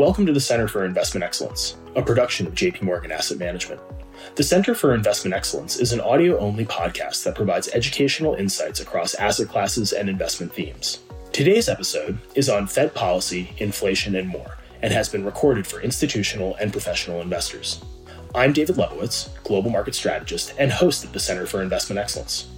Welcome to the Center for Investment Excellence, a production of JP Morgan Asset Management. The Center for Investment Excellence is an audio only podcast that provides educational insights across asset classes and investment themes. Today's episode is on Fed policy, inflation, and more, and has been recorded for institutional and professional investors. I'm David Lebovitz, Global Market Strategist and host of the Center for Investment Excellence.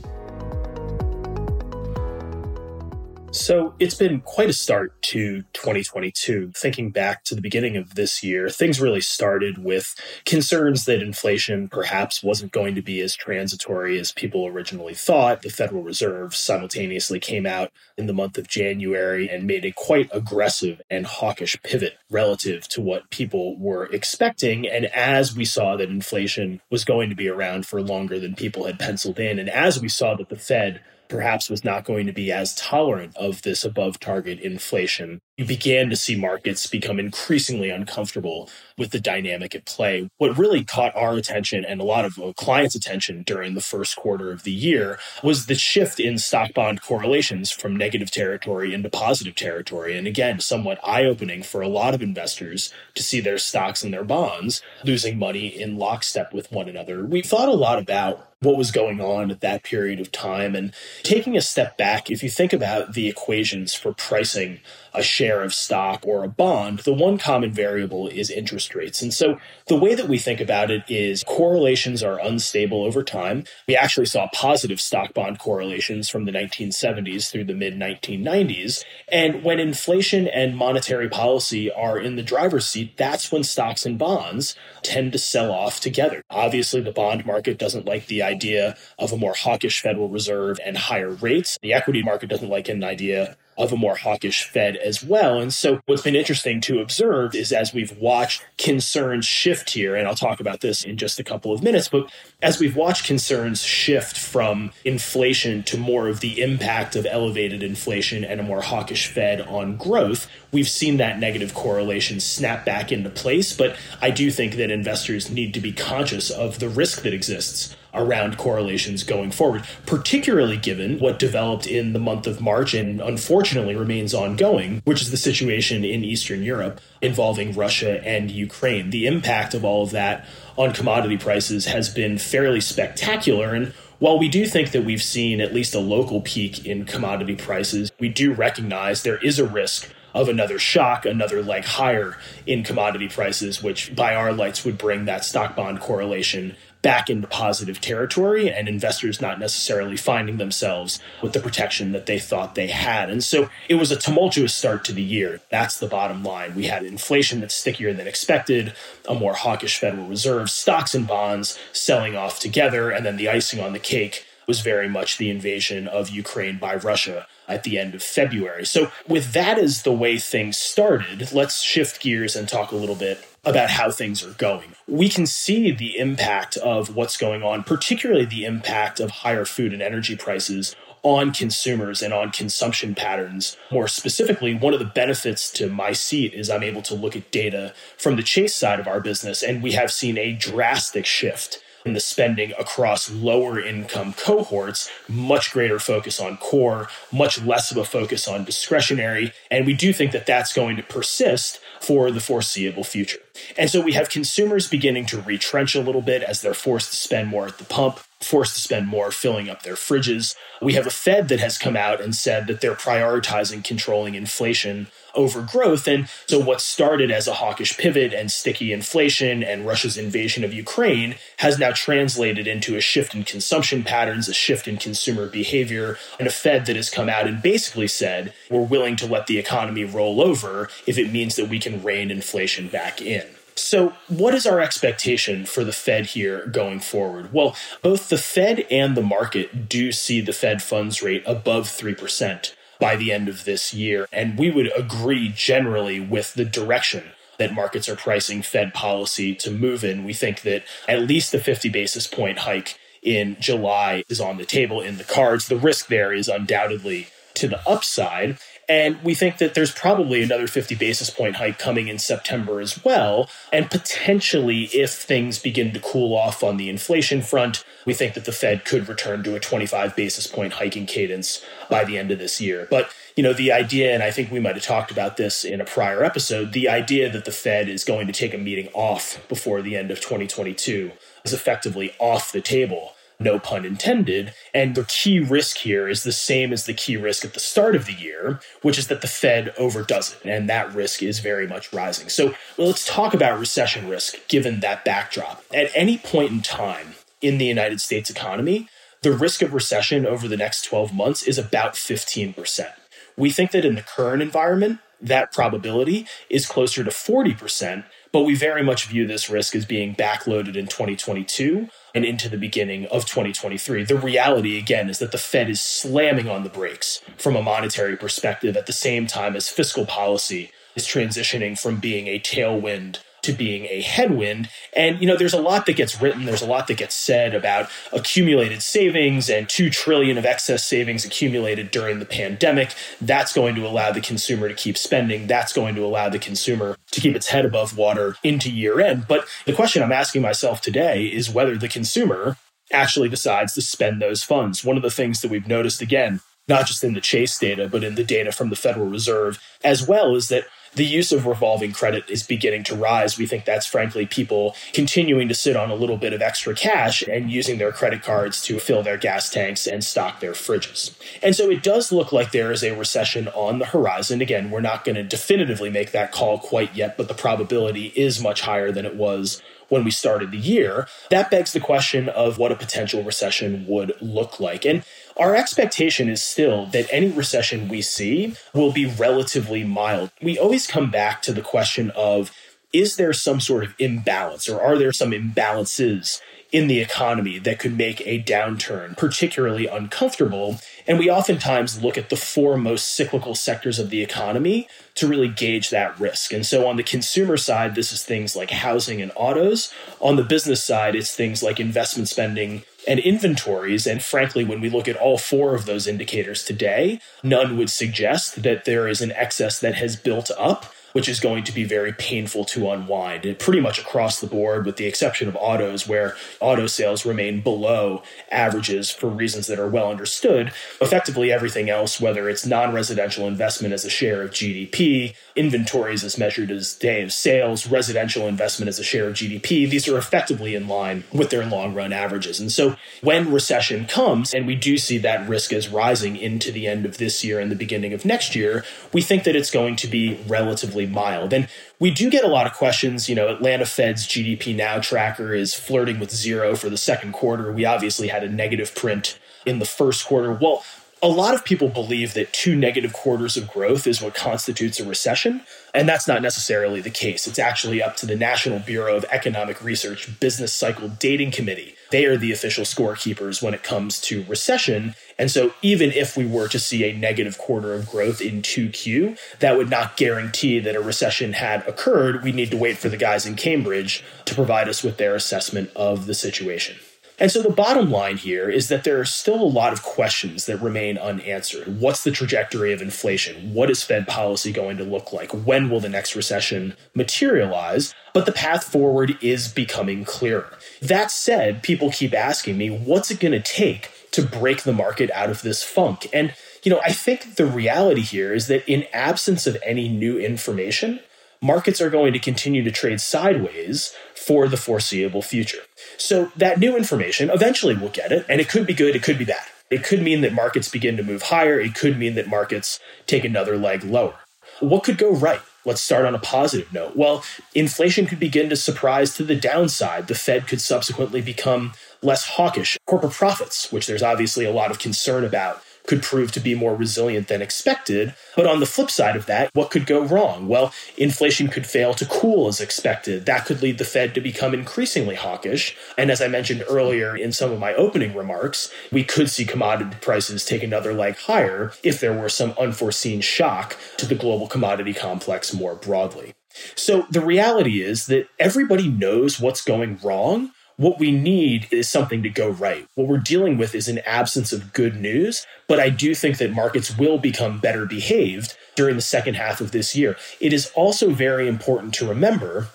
So it's been quite a start to 2022. Thinking back to the beginning of this year, things really started with concerns that inflation perhaps wasn't going to be as transitory as people originally thought. The Federal Reserve simultaneously came out in the month of January and made a quite aggressive and hawkish pivot relative to what people were expecting. And as we saw that inflation was going to be around for longer than people had penciled in, and as we saw that the Fed perhaps was not going to be as tolerant of this above target inflation you began to see markets become increasingly uncomfortable with the dynamic at play. What really caught our attention and a lot of uh, clients' attention during the first quarter of the year was the shift in stock bond correlations from negative territory into positive territory. And again, somewhat eye opening for a lot of investors to see their stocks and their bonds losing money in lockstep with one another. We thought a lot about what was going on at that period of time. And taking a step back, if you think about the equations for pricing a share of stock or a bond, the one common variable is interest rates. And so the way that we think about it is correlations are unstable over time. We actually saw positive stock bond correlations from the 1970s through the mid 1990s. And when inflation and monetary policy are in the driver's seat, that's when stocks and bonds tend to sell off together. Obviously, the bond market doesn't like the idea of a more hawkish Federal Reserve and higher rates. The equity market doesn't like an idea of a more hawkish Fed as well. And so what's been interesting to observe is as we've watched concerns shift here, and I'll talk about this in just a couple of minutes, but as we've watched concerns shift from inflation to more of the impact of elevated inflation and a more hawkish Fed on growth, we've seen that negative correlation snap back into place. But I do think that investors need to be conscious of the risk that exists around correlations going forward, particularly given what developed in the month of March and unfortunately remains ongoing, which is the situation in Eastern Europe involving Russia and Ukraine. The impact of all of that on commodity prices has been fairly spectacular. And while we do think that we've seen at least a local peak in commodity prices, we do recognize there is a risk of another shock, another leg higher in commodity prices, which by our lights would bring that stock bond correlation back into positive territory and investors not necessarily finding themselves with the protection that they thought they had. And so it was a tumultuous start to the year. That's the bottom line. We had inflation that's stickier than expected, a more hawkish Federal Reserve, stocks and bonds selling off together, and then the icing on the cake was very much the invasion of Ukraine by Russia at the end of February. So, with that as the way things started, let's shift gears and talk a little bit about how things are going. We can see the impact of what's going on, particularly the impact of higher food and energy prices on consumers and on consumption patterns. More specifically, one of the benefits to my seat is I'm able to look at data from the Chase side of our business, and we have seen a drastic shift in the spending across lower income cohorts, much greater focus on core, much less of a focus on discretionary. And we do think that that's going to persist for the foreseeable future. And so we have consumers beginning to retrench a little bit as they're forced to spend more at the pump, forced to spend more filling up their fridges. We have a Fed that has come out and said that they're prioritizing controlling inflation over growth. And so what started as a hawkish pivot and sticky inflation and Russia's invasion of Ukraine has now translated into a shift in consumption patterns, a shift in consumer behavior, and a Fed that has come out and basically said, we're willing to let the economy roll over if it means that we can rein inflation back in. So, what is our expectation for the Fed here going forward? Well, both the Fed and the market do see the Fed funds rate above 3% by the end of this year. And we would agree generally with the direction that markets are pricing Fed policy to move in. We think that at least a 50 basis point hike in July is on the table in the cards. The risk there is undoubtedly to the upside. And we think that there's probably another 50 basis point hike coming in September as well. And potentially, if things begin to cool off on the inflation front, we think that the Fed could return to a 25 basis point hiking cadence by the end of this year. But you know, the idea, and I think we might have talked about this in a prior episode, the idea that the Fed is going to take a meeting off before the end of 2022 is effectively off the table no pun intended. And the key risk here is the same as the key risk at the start of the year, which is that the Fed overdoes it. And that risk is very much rising. So well, let's talk about recession risk given that backdrop. At any point in time in the United States economy, the risk of recession over the next 12 months is about 15%. We think that in the current environment, that probability is closer to 40%, but we very much view this risk as being backloaded in 2022 and into the beginning of 2023. The reality, again, is that the Fed is slamming on the brakes from a monetary perspective at the same time as fiscal policy is transitioning from being a tailwind to being a headwind. And, you know, there's a lot that gets written, there's a lot that gets said about accumulated savings and 2 trillion of excess savings accumulated during the pandemic. That's going to allow the consumer to keep spending. That's going to allow the consumer to keep its head above water into year end. But the question I'm asking myself today is whether the consumer actually decides to spend those funds. One of the things that we've noticed again, not just in the Chase data, but in the data from the Federal Reserve as well, is that the use of revolving credit is beginning to rise. We think that's frankly people continuing to sit on a little bit of extra cash and using their credit cards to fill their gas tanks and stock their fridges. And so it does look like there is a recession on the horizon. Again, we're not going to definitively make that call quite yet, but the probability is much higher than it was when we started the year. That begs the question of what a potential recession would look like. And our expectation is still that any recession we see will be relatively mild. We always come back to the question of is there some sort of imbalance or are there some imbalances in the economy that could make a downturn particularly uncomfortable. And we oftentimes look at the four most cyclical sectors of the economy to really gauge that risk. And so on the consumer side, this is things like housing and autos. On the business side, it's things like investment spending and inventories. And frankly, when we look at all four of those indicators today, none would suggest that there is an excess that has built up which is going to be very painful to unwind. Pretty much across the board, with the exception of autos, where auto sales remain below averages for reasons that are well understood. Effectively, everything else, whether it's non residential investment as a share of GDP, inventories as measured as day of sales, residential investment as a share of GDP, these are effectively in line with their long run averages. And so when recession comes, and we do see that risk as rising into the end of this year and the beginning of next year, we think that it's going to be relatively relatively mild. And we do get a lot of questions. You know, Atlanta Fed's GDP Now tracker is flirting with zero for the second quarter. We obviously had a negative print in the first quarter. Well, a lot of people believe that two negative quarters of growth is what constitutes a recession. And that's not necessarily the case. It's actually up to the National Bureau of Economic Research Business Cycle Dating Committee. They are the official scorekeepers when it comes to recession. And so, even if we were to see a negative quarter of growth in 2Q, that would not guarantee that a recession had occurred. We need to wait for the guys in Cambridge to provide us with their assessment of the situation. And so the bottom line here is that there are still a lot of questions that remain unanswered. What's the trajectory of inflation? What is Fed policy going to look like? When will the next recession materialize? But the path forward is becoming clearer. That said, people keep asking me, what's it going to take to break the market out of this funk? And, you know, I think the reality here is that in absence of any new information, markets are going to continue to trade sideways for the foreseeable future. So that new information, eventually we'll get it, and it could be good, it could be bad. It could mean that markets begin to move higher, it could mean that markets take another leg lower. What could go right? Let's start on a positive note. Well, inflation could begin to surprise to the downside. The Fed could subsequently become less hawkish. Corporate profits, which there's obviously a lot of concern about, could prove to be more resilient than expected. But on the flip side of that, what could go wrong? Well, inflation could fail to cool as expected. That could lead the Fed to become increasingly hawkish. And as I mentioned earlier in some of my opening remarks, we could see commodity prices take another leg higher if there were some unforeseen shock to the global commodity complex more broadly. So the reality is that everybody knows what's going wrong what we need is something to go right. What we're dealing with is an absence of good news, but I do think that markets will become better behaved during the second half of this year. It is also very important to remember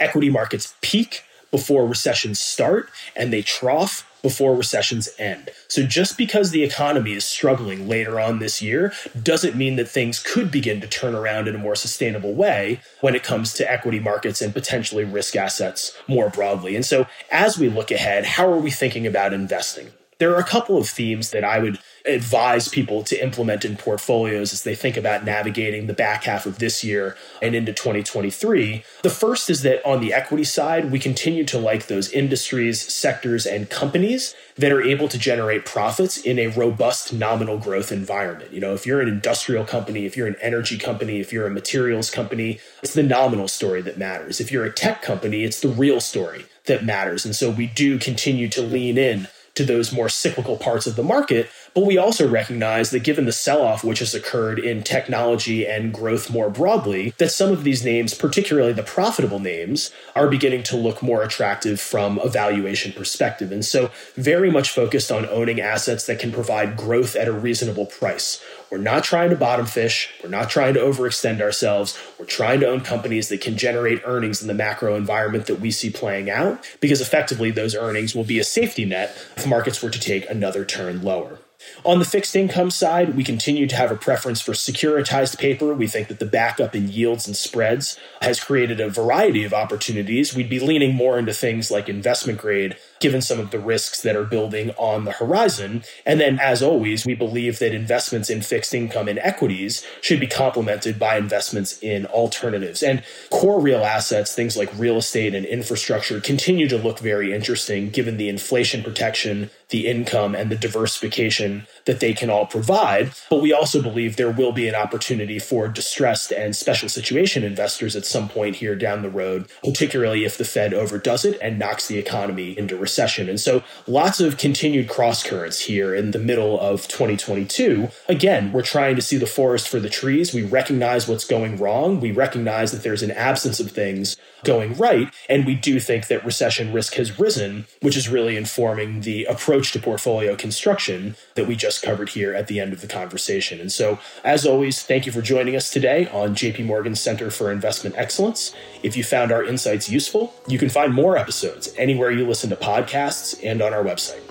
equity markets peak before recessions start and they trough before recessions end. So just because the economy is struggling later on this year doesn't mean that things could begin to turn around in a more sustainable way when it comes to equity markets and potentially risk assets more broadly. And so as we look ahead, how are we thinking about investing? There are a couple of themes that I would advise people to implement in portfolios as they think about navigating the back half of this year and into 2023. The first is that on the equity side, we continue to like those industries, sectors, and companies that are able to generate profits in a robust nominal growth environment. You know, if you're an industrial company, if you're an energy company, if you're a materials company, it's the nominal story that matters. If you're a tech company, it's the real story that matters. And so we do continue to lean in to those more cyclical parts of the market. But we also recognize that given the sell off which has occurred in technology and growth more broadly, that some of these names, particularly the profitable names, are beginning to look more attractive from a valuation perspective. And so, very much focused on owning assets that can provide growth at a reasonable price. We're not trying to bottom fish. We're not trying to overextend ourselves. We're trying to own companies that can generate earnings in the macro environment that we see playing out, because effectively those earnings will be a safety net if markets were to take another turn lower. On the fixed income side, we continue to have a preference for securitized paper. We think that the backup in yields and spreads has created a variety of opportunities. We'd be leaning more into things like investment grade given some of the risks that are building on the horizon. And then, as always, we believe that investments in fixed income and equities should be complemented by investments in alternatives. And core real assets, things like real estate and infrastructure, continue to look very interesting given the inflation protection, the income, and the diversification that they can all provide. But we also believe there will be an opportunity for distressed and special situation investors at some point here down the road, particularly if the Fed overdoes it and knocks the economy into recession. And so lots of continued cross currents here in the middle of 2022. Again, we're trying to see the forest for the trees. We recognize what's going wrong. We recognize that there's an absence of things going right. And we do think that recession risk has risen, which is really informing the approach to portfolio construction that we just covered here at the end of the conversation. And so, as always, thank you for joining us today on JP Morgan Center for Investment Excellence. If you found our insights useful, you can find more episodes anywhere you listen to podcasts and on our website.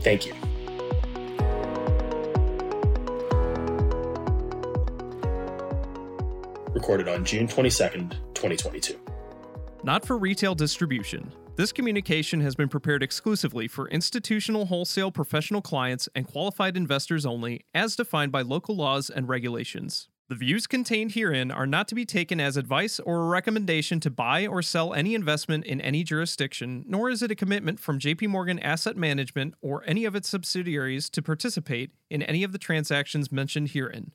Thank you. Recorded on June 22nd, 2022. Not for retail distribution. This communication has been prepared exclusively for institutional wholesale professional clients and qualified investors only, as defined by local laws and regulations. The views contained herein are not to be taken as advice or a recommendation to buy or sell any investment in any jurisdiction, nor is it a commitment from JP Morgan Asset Management or any of its subsidiaries to participate in any of the transactions mentioned herein.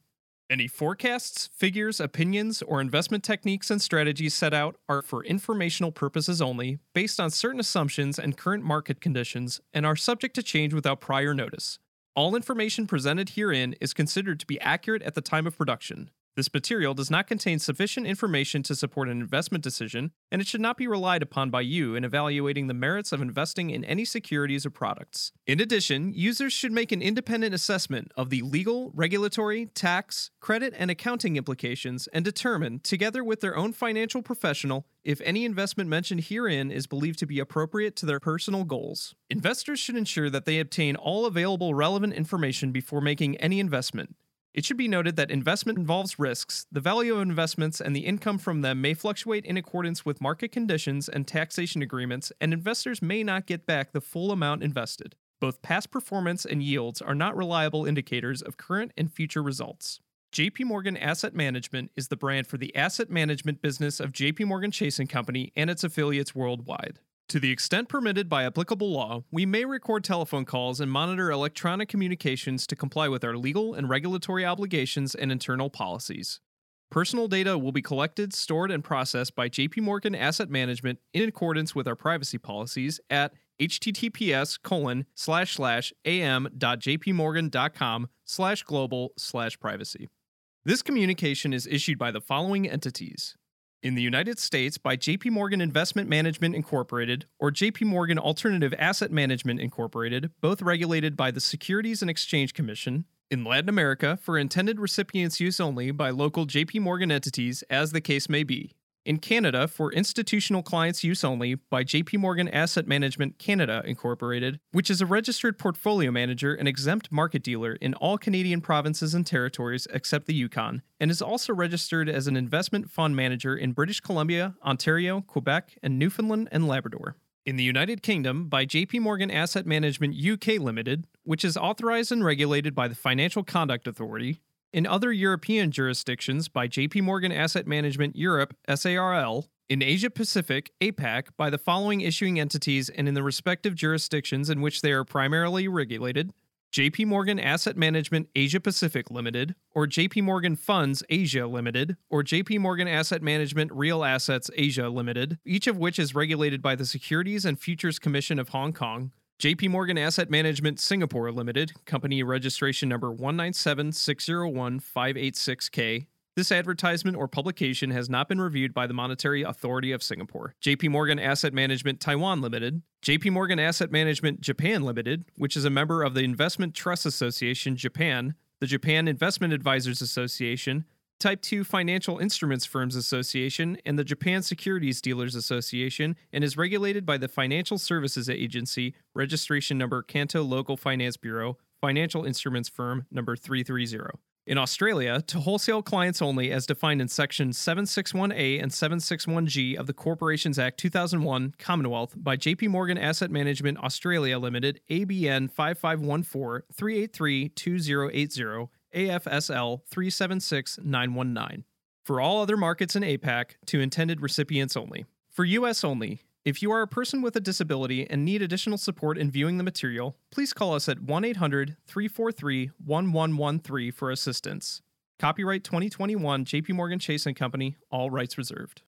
Any forecasts, figures, opinions, or investment techniques and strategies set out are for informational purposes only, based on certain assumptions and current market conditions, and are subject to change without prior notice. All information presented herein is considered to be accurate at the time of production. This material does not contain sufficient information to support an investment decision, and it should not be relied upon by you in evaluating the merits of investing in any securities or products. In addition, users should make an independent assessment of the legal, regulatory, tax, credit, and accounting implications and determine, together with their own financial professional, if any investment mentioned herein is believed to be appropriate to their personal goals. Investors should ensure that they obtain all available relevant information before making any investment. It should be noted that investment involves risks. The value of investments and the income from them may fluctuate in accordance with market conditions and taxation agreements, and investors may not get back the full amount invested. Both past performance and yields are not reliable indicators of current and future results. JP Morgan Asset Management is the brand for the asset management business of JP Morgan Chase & Company and its affiliates worldwide. To the extent permitted by applicable law, we may record telephone calls and monitor electronic communications to comply with our legal and regulatory obligations and internal policies. Personal data will be collected, stored, and processed by JP Morgan Asset Management in accordance with our privacy policies at https colon slash slash am.jpmorgan.com slash global slash privacy. This communication is issued by the following entities in the United States by JP Morgan Investment Management Incorporated or JP Morgan Alternative Asset Management Incorporated, both regulated by the Securities and Exchange Commission. In Latin America, for intended recipients' use only by local JP Morgan entities, as the case may be. In Canada, for institutional clients' use only by JP Morgan Asset Management Canada Incorporated, which is a registered portfolio manager and exempt market dealer in all Canadian provinces and territories except the Yukon, and is also registered as an investment fund manager in British Columbia, Ontario, Quebec, and Newfoundland and Labrador. In the United Kingdom, by JP Morgan Asset Management UK Limited, which is authorized and regulated by the Financial Conduct Authority, in other European jurisdictions by JP Morgan Asset Management Europe SARL, in Asia Pacific APAC by the following issuing entities and in the respective jurisdictions in which they are primarily regulated JP Morgan Asset Management Asia Pacific Limited, or JP Morgan Funds Asia Limited, or JP Morgan Asset Management Real Assets Asia Limited, each of which is regulated by the Securities and Futures Commission of Hong Kong, JP Morgan Asset Management Singapore Limited, company registration number 197601586K. This advertisement or publication has not been reviewed by the Monetary Authority of Singapore. JP Morgan Asset Management Taiwan Limited, JP Morgan Asset Management Japan Limited, which is a member of the Investment Trust Association Japan, the Japan Investment Advisors Association, Type 2 Financial Instruments Firms Association, and the Japan Securities Dealers Association, and is regulated by the Financial Services Agency, registration number Kanto Local Finance Bureau, Financial Instruments Firm number 330. In Australia, to wholesale clients only as defined in Section 761A and 761G of the Corporations Act 2001, Commonwealth, by JP Morgan Asset Management Australia Limited, ABN 5514 383 2080 AFSL 376919. For all other markets in APAC, to intended recipients only. For US only, if you are a person with a disability and need additional support in viewing the material, please call us at 1 800 343 1113 for assistance. Copyright 2021 JP Morgan Chase and Company, all rights reserved.